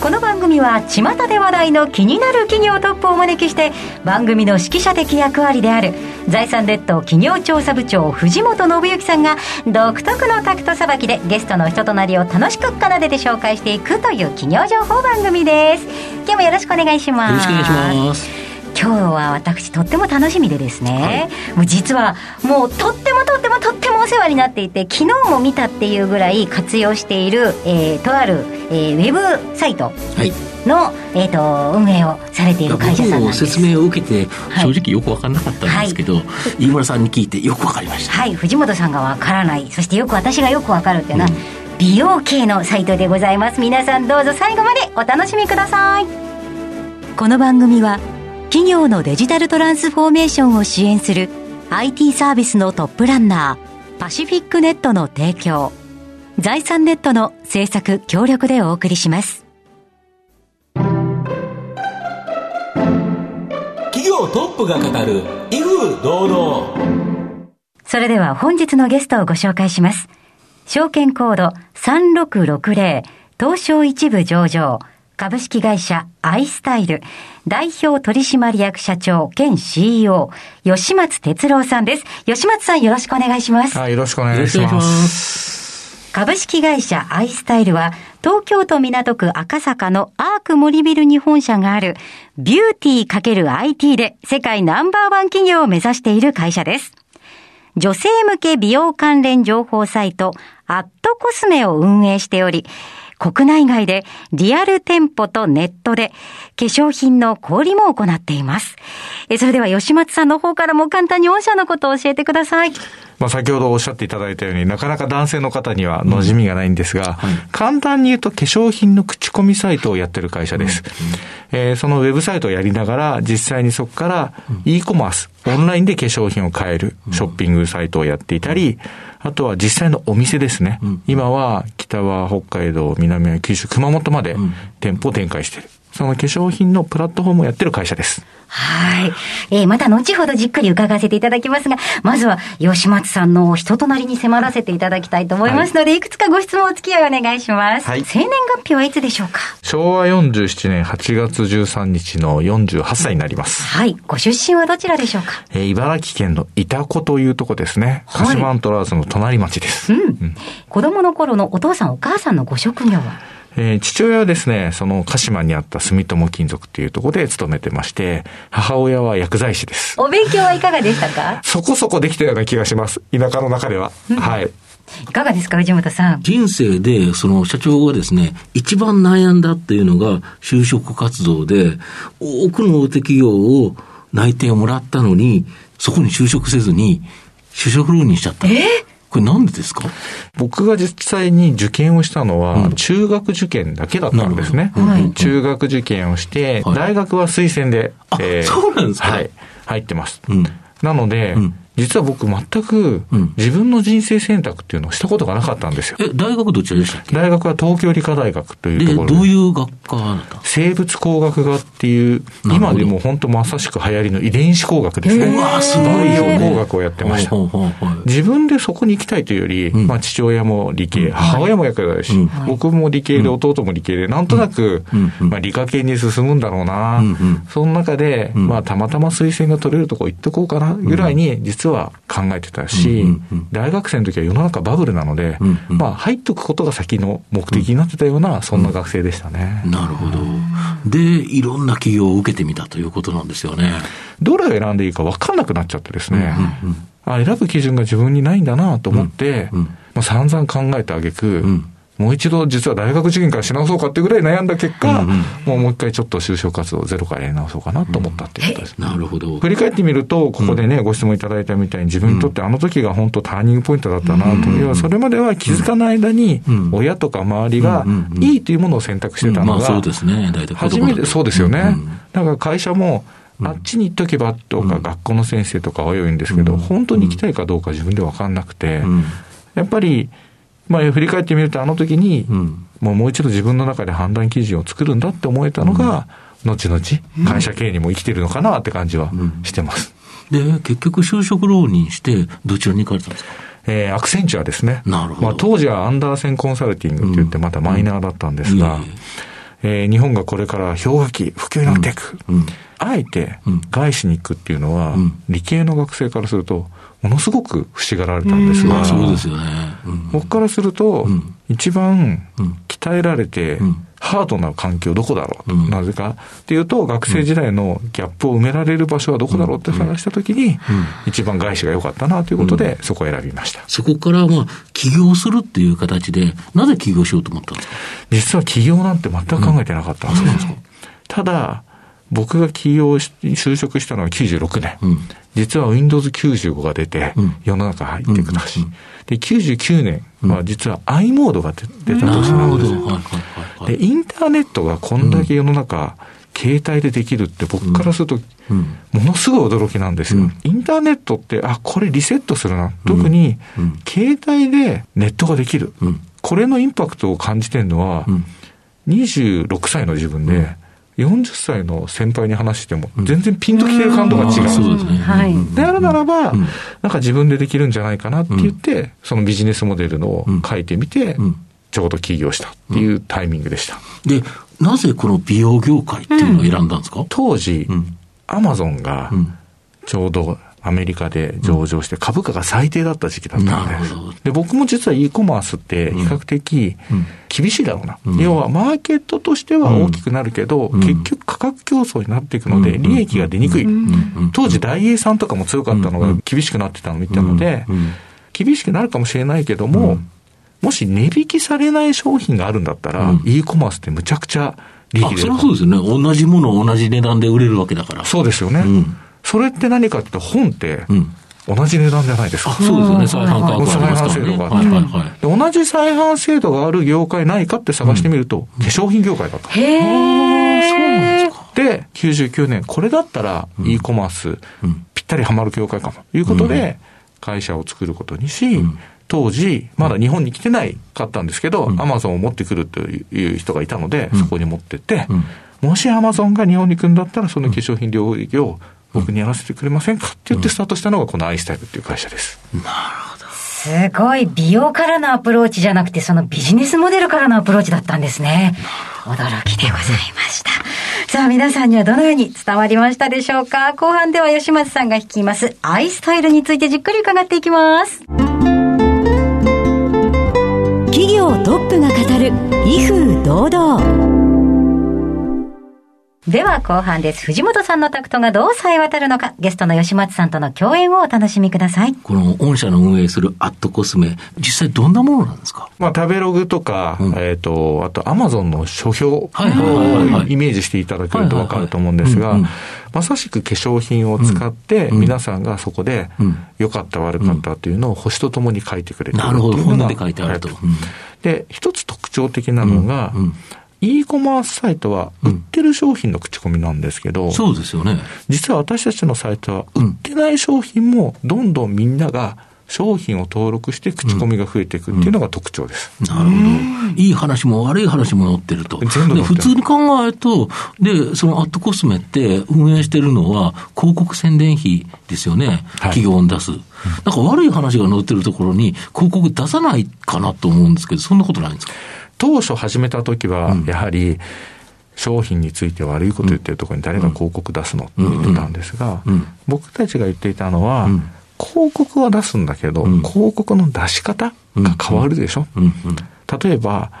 この番組は巷で話題の気になる企業トップをお招きして番組の指揮者的役割である財産ネット企業調査部長藤本信之さんが独特のタクトさばきでゲストの人となりを楽しく奏でて紹介していくという企業情報番組です。今日もよろしくお願いします。よろしくお願いします。今日は私とっても楽しみでですね、はい、もう実はもうとってもとってもとってもお世話になっていて昨日も見たっていうぐらい活用している、えー、とある、えー、ウェブサイトの、はい、えーと、運営をされている会社さんなんです。説明を受けて正直よく分かんなかったんですけど、はい、飯村さんに聞いてよく分かりました。はい。藤本さんが分からない。そしてよく私がよく分かるっていうのは、うん、美容系のサイトでございます。皆さんどうぞ最後までお楽しみください。この番組は企業のデジタルトランスフォーメーションを支援する IT サービスのトップランナーパシフィックネットの提供。財産ネットの制作協力でお送りします。企業トップが語る威風堂々。それでは本日のゲストをご紹介します。証券コード3660東証一部上場株式会社アイスタイル代表取締役社長兼 CEO 吉松哲郎さんです。吉松さんよろしくお願いします。はい、よろしくお願いします。株式会社アイスタイルは東京都港区赤坂のアーク森ビルに本社があるビューティー ×IT で世界ナンバーワン企業を目指している会社です。女性向け美容関連情報サイトアットコスメを運営しており、国内外でリアル店舗とネットで化粧品の小売も行っています。それでは吉松さんの方からも簡単に御社のことを教えてください。まあ、先ほどおっしゃっていただいたようになかなか男性の方には馴染みがないんですが、うんはい、簡単に言うと化粧品の口コミサイトをやってる会社です。うん、えー、そのウェブサイトをやりながら実際にそこから e コマース、オンラインで化粧品を買えるショッピングサイトをやっていたり、あとは実際のお店ですね。うん、今は北は北海道、南は九州、熊本まで店舗を展開している。その化粧品のプラットフォームをやってる会社です。はい。えー、また後ほどじっくり伺わせていただきますが、まずは吉松さんの人となりに迫らせていただきたいと思いますので、はい、いくつかご質問お付き合いお願いします。はい。生年月日はいつでしょうか？昭和47年8月13日の48歳になります。はい。ご出身はどちらでしょうか？えー、茨城県の板子というとこですね。鹿島アントラーズの隣町です。うん。うん、子供の頃のお父さんお母さんのご職業は？えー、父親はですね、その鹿島にあった住友金属っていうところで勤めてまして、母親は薬剤師です。お勉強はいかがでしたか？そこそこできたような気がします。田舎の中では。うん、はい。いかがですか、藤本さん？人生で、その社長がですね、一番悩んだっていうのが、就職活動で、多くの大手企業を内定をもらったのに、そこに就職せずに、就職浪人しちゃった。えー？これなんでですか？僕が実際に受験をしたのは、中学受験だけだったんですね。うん、中学受験をして、大学は推薦で、えー、そうなんですか？はい、入ってます。うん、なので、うん実は僕全く自分の人生選択っていうのをしたことがなかったんですよ。え、大学どちらでしたっけ？大学は東京理科大学というところで。どういう学科だった生物工学科っていう、今でも本当まさしく流行りの遺伝子工学ですね。うわすごい、ね。工学をやってました。自分でそこに行きたいというより、まあ父親も理系、母親も薬剤師、僕も理系で弟も理系で、なんとなく、まあ理科系に進むんだろうな。その中で、まあたまたま推薦が取れるとこ行ってこうかなぐらいに、実は考えてたし、大学生の時は世の中バブルなので、まあ入っとくことが先の目的になってたような、そんな学生でしたね。なるほど。で、いろんな企業を受けてみたということなんですよね。どれを選んでいいか分かんなくなっちゃってですね、あ選ぶ基準が自分にないんだなと思って、まあ、散々考えたあげく、もう一度実は大学受験からし直そうかっていうぐらい悩んだ結果、うんうん、もうもう一回ちょっと就職活動ゼロからやり直そうかなと思ったっていう。ことです、うん、なるほど。振り返ってみると、ここでね、うん、ご質問いただいたみたいに自分にとってあの時が本当ターニングポイントだったなという、うん、それまでは気づかない間に、親とか周りがいいというものを選択してたのが、まあそうですね、大体初めて、そうですよね。だから会社も、あっちに行っとけばとか、学校の先生とかは良いんですけど、本当に行きたいかどうか自分で分かんなくて、やっぱり、まあ、振り返ってみると、あの時に、うん。もうもう一度自分の中で判断基準を作るんだって思えたのが、後々、会社経営にも生きてるのかなって感じはしてます。で、結局就職浪人して、どちらに行かれたんですか？えーアクセンチュアですね。なるほど。まあ、当時はアンダーセンコンサルティングって言ってまたマイナーだったんですが、うんえ。ー日本がこれから氷河期、不況になっていく。うん。あえてうん。外資に行くっていうのは、うん。理系の学生からすると、ものすごく不思がられたんですが、まあそうですよね。うん。僕からすると、うん。一番うん。鍛えられてうん、ハードな環境どこだろうと、うん。なぜか。っていうと、学生時代のギャップを埋められる場所はどこだろうって探したときに、一番外資が良かったなということで、そこを選びました。そこから、まあ、起業するっていう形で、なぜ起業しようと思ったんですか？実は起業なんて全く考えてなかったんですよ。ただ、僕が起業し、就職したのは96年。うん実は Windows95 が出てうん、世の中入っていく年。うんうんで、99年は実は i モードが出出た年なんです。はいはいはいはい。で、インターネットがこんだけ世の中、携帯でできるって僕からすると、うんものすごい驚きなんですよ。うんインターネットって、あ、これリセットするな。特にうん、携帯でネットができる。うんこれのインパクトを感じてるのは、うん26歳の自分で、40歳の先輩に話しても、全然ピンときてる感度が違あーそうう。ですね。はい。うんであるならば、うん。なんか自分でできるんじゃないかなって言って、そのビジネスモデルのを書いてみて、うん。ちょうど起業したっていうタイミングでした。で、なぜこの美容業界っていうのを選んだんですか？当時、うん。アマゾンがうん。ちょうどアメリカで上場して株価が最低だった時期だったんで。で、僕も実は e コマースって比較的うん。厳しいだろうな。うん。要はマーケットとしては大きくなるけど、うん。結局価格競争になっていくのでうん。利益が出にくい。うん。当時大英さんとかも強かったのが厳しくなってたのを見たので厳しくなるかもしれないけども、もし値引きされない商品があるんだったら、うん。e コマースってむちゃくちゃ利あ、益出るかも。はそうですよね。同じものを同じ値段で売れるわけだから。そうですよね。うんそれって何かっていうと本ってうん。同じ値段じゃないですかあ、。そうですよね。再販価格ありますからね。再販制度がはいはいはい。で同じ再販制度がある業界ないかって探してみると、化粧品業界だった。へえ。そうなんですか。で、99年、これだったら e コマース、うんぴったりハマる業界かも。ということで、会社を作ることにし、ん当時、まだ日本に来てないかったんですけど、うんアマゾンを持ってくるという人がいたので、うんそこに持ってって、うんもしアマゾンが日本に来るんだったら、その化粧品領域を僕にやらせてくれませんか？って言ってスタートしたのがこのアイスタイルっていう会社です。すごい美容からのアプローチじゃなくて、そのビジネスモデルからのアプローチだったんですね。驚きでございました。さあ、皆さんにはどのように伝わりましたでしょうか？後半では吉松さんが率います、アイスタイルについてじっくり伺っていきます。企業トップが語る、威風堂々。では後半です。藤本さんのタクトがどう冴え渡るのか、ゲストの吉松さんとの共演をお楽しみください。この御社の運営するアットコスメ、実際どんなものなんですか？まあ、食べログとか、うん。えっ、と、あと、アマゾンの書評をイメージしていただけるとわかると思うんですがまさしく化粧品を使って、うん皆さんがそこでうん、良かった悪かったというのを星とともに書いてくれてるなるほど、本で書いてあると。で、一つ特徴的なのが、うんうん e コマースサイトは売ってる商品の口コミなんですけど、そうですよね。実は私たちのサイトは売ってない商品もどんどんみんなが商品を登録して口コミが増えていくっていうのが特徴です。なるほど。いい話も悪い話も載ってると。で全部載ってる普通に考えると、で、そのアットコスメって運営してるのは広告宣伝費ですよね。はい企業に出す。なんか悪い話が載ってるところに広告出さないかなと思うんですけど、そんなことないんですか？当初始めた時はうん、やはり、商品について悪いこと言ってるところに誰が広告出すのって言ってたんですが僕たちが言っていたのはうん、広告は出すんだけど、うん。広告の出し方が変わるでしょ？例えば、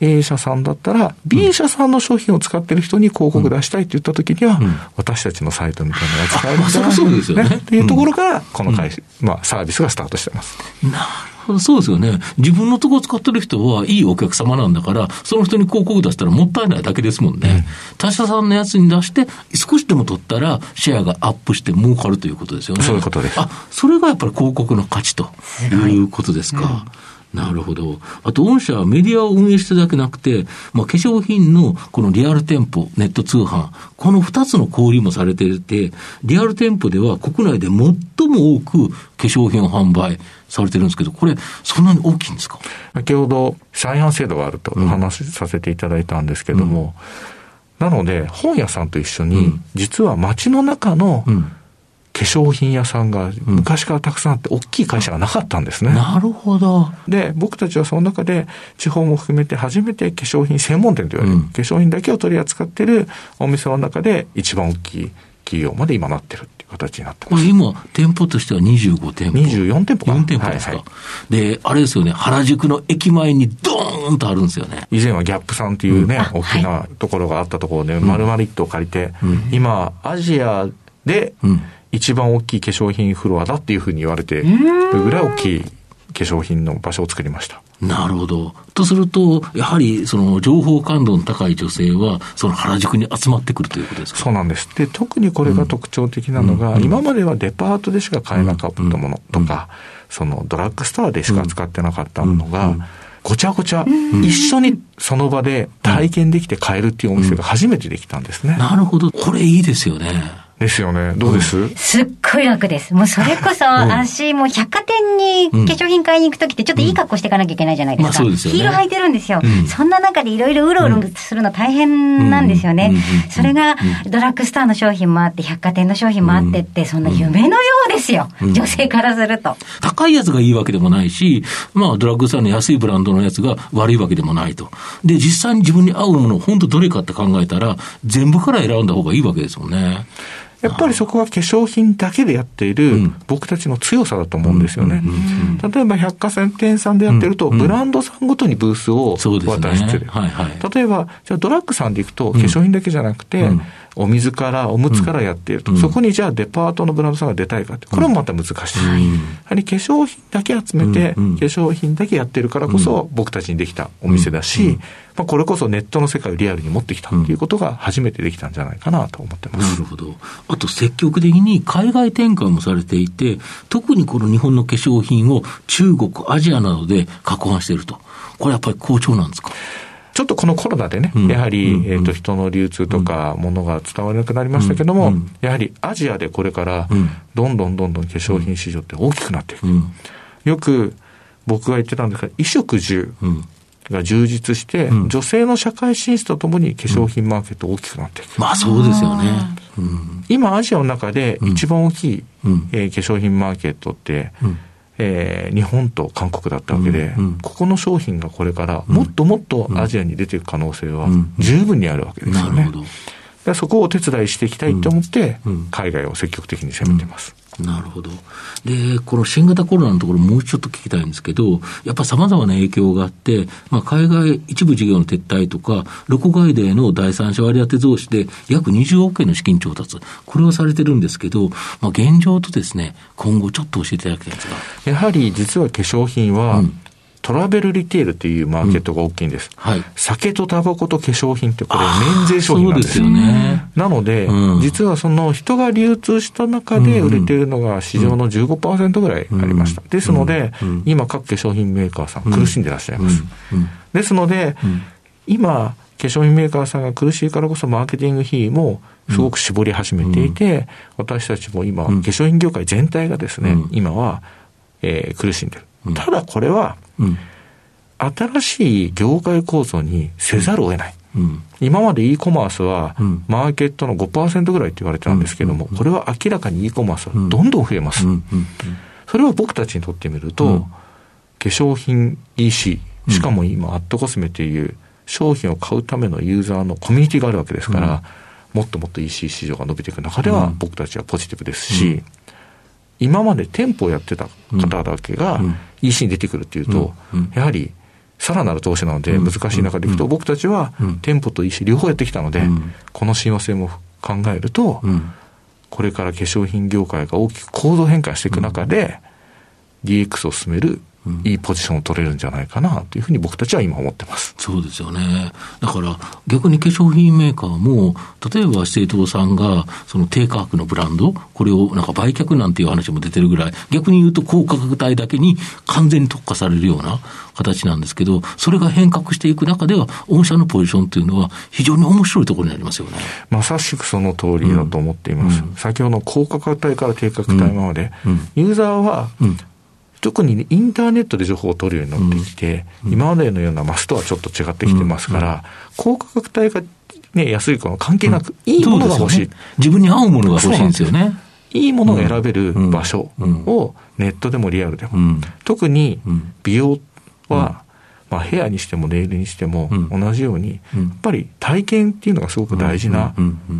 A 社さんだったら、B 社さんの商品を使ってる人に広告出したいって言った時には、ん。私たちのサイトみたいなのが使えるんじゃないあまあそりゃそうですよね。っていうところから、この会社、まあ、サービスがスタートしてます。なるほど、そうですよね。自分のとこ使ってる人はいいお客様なんだから、その人に広告出したらもったいないだけですもんね。他社さんのやつに出して、少しでも取ったら、シェアがアップして儲かるということですよね。そういうことですあ、それがやっぱり広告の価値ということですか。なるほど。あと、御社はメディアを運営してるだけなくて、まあ、化粧品のこのリアル店舗、ネット通販、この2つの小売りもされていて、リアル店舗では国内で最も多く化粧品を販売されてるんですけど、これ、そんなに大きいんですか？先ほど、再販制度があるとお話しさせていただいたんですけども、うん、なので、本屋さんと一緒に、実は街の中の、うん化粧品屋さんが昔からたくさんあって、大きい会社がなかったんですね。なるほど。で、僕たちはその中で、地方も含めて初めて化粧品専門店と言われる、うん、化粧品だけを取り扱っているお店の中で一番大きい企業まで今なってるっていう形になってます。今、店舗としては25店舗。24店舗か。4店舗ですか、はいはい、で、あれですよね、原宿の駅前にドーンとあるんですよね。以前はギャップさんっていうね、うん、大きなところがあったところで、丸々一棟借りて、うん、今、アジアで、うん一番大きい化粧品フロアだっていうふうに言われてるぐらい大きい化粧品の場所を作りました。なるほど。とすると、やはりその情報感度の高い女性は、その原宿に集まってくるということですか？そうなんです。で、特にこれが特徴的なのが、うん、今まではデパートでしか買えなかったものとか、そのドラッグストアでしか使ってなかったものが、ごちゃごちゃ、一緒にその場で体験できて買えるっていうお店が初めてできたんですね。なるほど。これいいですよね。ですよね。どうです、うん、すっごい楽です。もうそれこそ、足、もう百貨店に化粧品買いに行くときって、ちょっといい格好していかなきゃいけないじゃないですか。うんまあ、すね、ヒール履いてるんですよ。うん、そんな中でいろいろうろうろするの大変なんですよね。それが、ドラッグストアの商品もあって、百貨店の商品もあってって、そんな夢のようですよ。女性からすると。高いやつがいいわけでもないし、まあ、ドラッグストアの安いブランドのやつが悪いわけでもないと。で、実際に自分に合うものを本当どれかって考えたら、全部から選んだ方がいいわけですもんね。やっぱりそこは化粧品だけでやっている僕たちの強さだと思うんですよね。例えば百貨店さんでやってると、ブランドさんごとにブースを渡してる。例えば、じゃあドラッグさんで行くと、化粧品だけじゃなくて、お水からおむつからやっていると、うん、そこにじゃあデパートのブランドさんが出たいかって、これもまた難しい。うん、やはり化粧品だけ集めて、化粧品だけやってるからこそ、僕たちにできたお店だし、まあ、これこそネットの世界をリアルに持ってきたっていうことが初めてできたんじゃないかなと思ってます。なるほど。あと積極的に海外展開もされていて、特にこの日本の化粧品を中国、アジアなどで加工していると。これやっぱり好調なんですか？ちょっとこのコロナでね、やはり、えっ、と、人の流通とか、ものが伝わらなくなりましたけども、やはりアジアでこれから、どんどんどんどん化粧品市場って大きくなっていく。よく、僕が言ってたんですが、衣食住が充実して、女性の社会進出とともに化粧品マーケット大きくなっていく。まあそうですよね。今、アジアの中で一番大きい、えー、化粧品マーケットって、えー、日本と韓国だったわけで、うんうん、ここの商品がこれからもっともっとアジアに出ていく可能性は十分にあるわけですよね。そこをお手伝いしていきたいと思って、海外を積極的に攻めてます。なるほど。で、この新型コロナのところもうちょっと聞きたいんですけど、やっぱ様々な影響があって、まあ、海外一部事業の撤退とか、ロコ外での第三者割当増資で約20億円の資金調達、これはされてるんですけど、まあ、現状とですね、今後ちょっと教えていただきたいんですが。やはり実は化粧品は、うんトラベルリテールっていうマーケットが大きいんです。うん、はい。酒とタバコと化粧品ってこれ免税商品なんですよ。そうですよね。なので、うん、実はその人が流通した中で売れているのが市場の15%ぐらいありました。ですので、今各化粧品メーカーさん苦しんでらっしゃいます。ですので、今、化粧品メーカーさんが苦しいからこそマーケティング費もすごく絞り始めていて、私たちも今、化粧品業界全体がですね、今は、えー、苦しんでる。ただこれは、新しい業界構造にせざるを得ない。うん、今まで e コマースは、マーケットの5%ぐらいって言われてたんですけども、これは明らかに e コマースはどんどん増えます。それは僕たちにとってみると、化粧品 EC、しかも今、アットコスメっていう商品を買うためのユーザーのコミュニティがあるわけですから、もっともっと EC 市場が伸びていく中では、僕たちはポジティブですし、今まで店舗をやってた方だけが EC に出てくるっていうと、やはりさらなる投資なので難しい中でいくと、僕たちは店舗と EC 両方やってきたので、この親和性も考えると、これから化粧品業界が大きく構造変化していく中で、DX を進めるいいポジションを取れるんじゃないかなというふうに僕たちは今思ってます。そうですよね。だから逆に化粧品メーカーも、例えば資生堂さんがその低価格のブランド、これをなんか売却なんていう話も出てるぐらい、逆に言うと高価格帯だけに完全に特化されるような形なんですけど、それが変革していく中では、御社のポジションというのは非常に面白いところになりますよね。まさしくその通りだと思っています。うん、先ほどの高価格帯から低価格帯まで、うん、ユーザーは、特に、ね、インターネットで情報を取るようになってきて、うん、今までのようなマスとはちょっと違ってきてますから、うん、高価格帯が、ね、安い子は関係なく、いいものが欲しい、ね、自分に合うものが欲しいんですよね。いいものが選べる場所をネットでもリアルでも、特に美容は、まあ、ヘアにしてもネイルにしても同じように、やっぱり体験っていうのがすごく大事な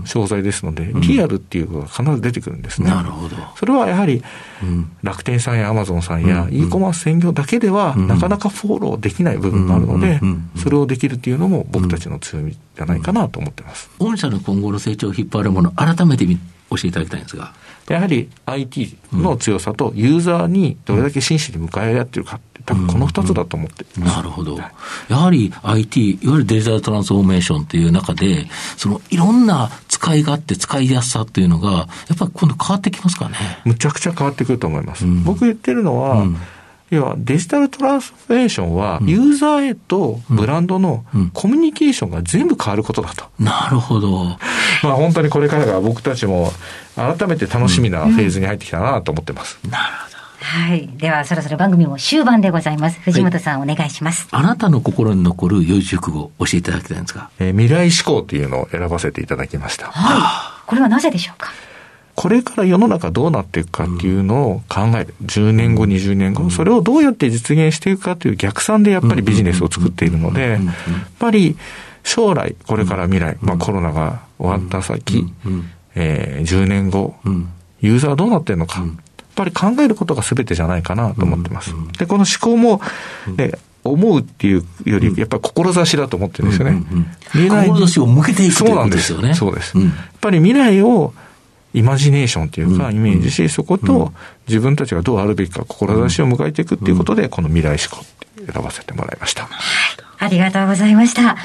商材ですので、リアルっていうのが必ず出てくるんですね。なるほど。それはやはり、楽天さんやアマゾンさんや e コマース専業だけではなかなかフォローできない部分があるので、それをできるっていうのも僕たちの強みじゃないかなと思ってます。御社の今後の成長を引っ張るもの、改めて教えていただきたいんですが。やはり IT の強さとユーザーにどれだけ真摯に向かい合ってるかって、多分この二つだと思って、うんうん、なるほど。やはり IT、いわゆるデジタルトランスフォーメーションっていう中で、そのいろんな使い勝手、使いやすさっていうのが、やっぱり今度変わってきますかね。むちゃくちゃ変わってくると思います。うん、僕言ってるのは、要はデジタルトランスフォーメーションは、ユーザーへとブランドのコミュニケーションが全部変わることだと。なるほど。まあ本当にこれからが僕たちも改めて楽しみなフェーズに入ってきたなと思ってます。なるほど。はい。では、そろそろ番組も終盤でございます。藤本さん、はい、お願いします。あなたの心に残る四字熟語、教えていただきたいんですか、えー、未来志向というのを選ばせていただきました。はい。これはなぜでしょうか？これから世の中どうなっていくかっていうのを考える。10年後、20年後、それをどうやって実現していくかという逆算でやっぱりビジネスを作っているので、やっぱり将来、これから未来、まあコロナが終わった先、えー、10年後、ユーザーはどうなってるのか、ぱり考えることが全てじゃないかなと思ってます。で、この思考も、ね、思うっていうより、やっぱり志だと思ってるんですよね。未来志を向けていくということですよね。そうです。やっぱり未来をイマジネーションというか、イメージし、そこと自分たちがどうあるべきか、志を迎えていくっていうことで、この未来思考って選ばせてもらいました。ありがとうございました。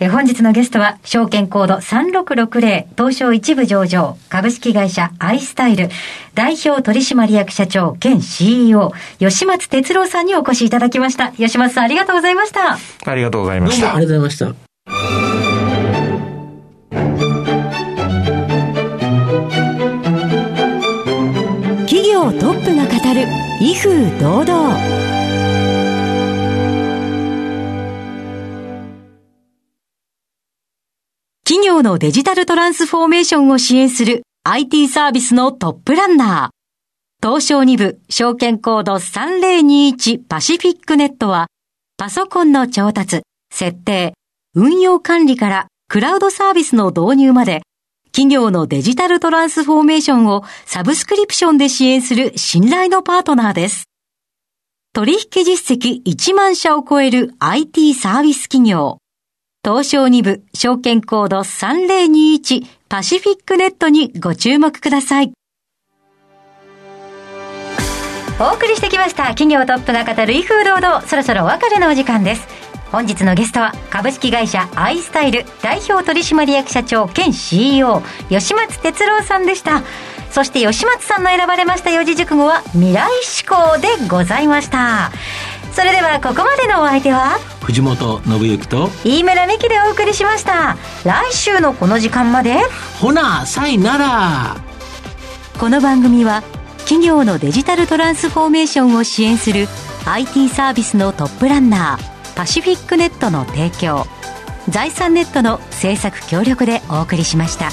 え本日のゲストは、証券コード3660東証一部上場株式会社アイスタイル代表取締役社長兼 CEO 吉松哲郎さんにお越しいただきました。吉松さんありがとうございました。ありがとうございました。ありがとうございました。トップが語る威風堂々業のデジタルトランスフォーメーションを支援する IT サービスのトップランナー東証2部証券コード3021パシフィックネットはパソコンの調達、設定、運用管理からクラウドサービスの導入まで企業のデジタルトランスフォーメーションをサブスクリプションで支援する信頼のパートナーです。取引実績1万社を超える IT サービス企業。東証2部証券コード3021パシフィックネットにご注目ください。お送りしてきました。企業トップが語る威風堂々そろそろお別れのお時間です。本日のゲストは株式会社アイスタイル代表取締役社長兼 CEO 吉松哲郎さんでした。そして吉松さんの選ばれました四字熟語は未来志向でございました。それではここまでのお相手は藤本信之と飯村美希でお送りしました。来週のこの時間まで？ほなさいなら。この番組は企業のデジタルトランスフォーメーションを支援する IT サービスのトップランナーパシフィックネットの提供財産ネットの制作協力でお送りしました。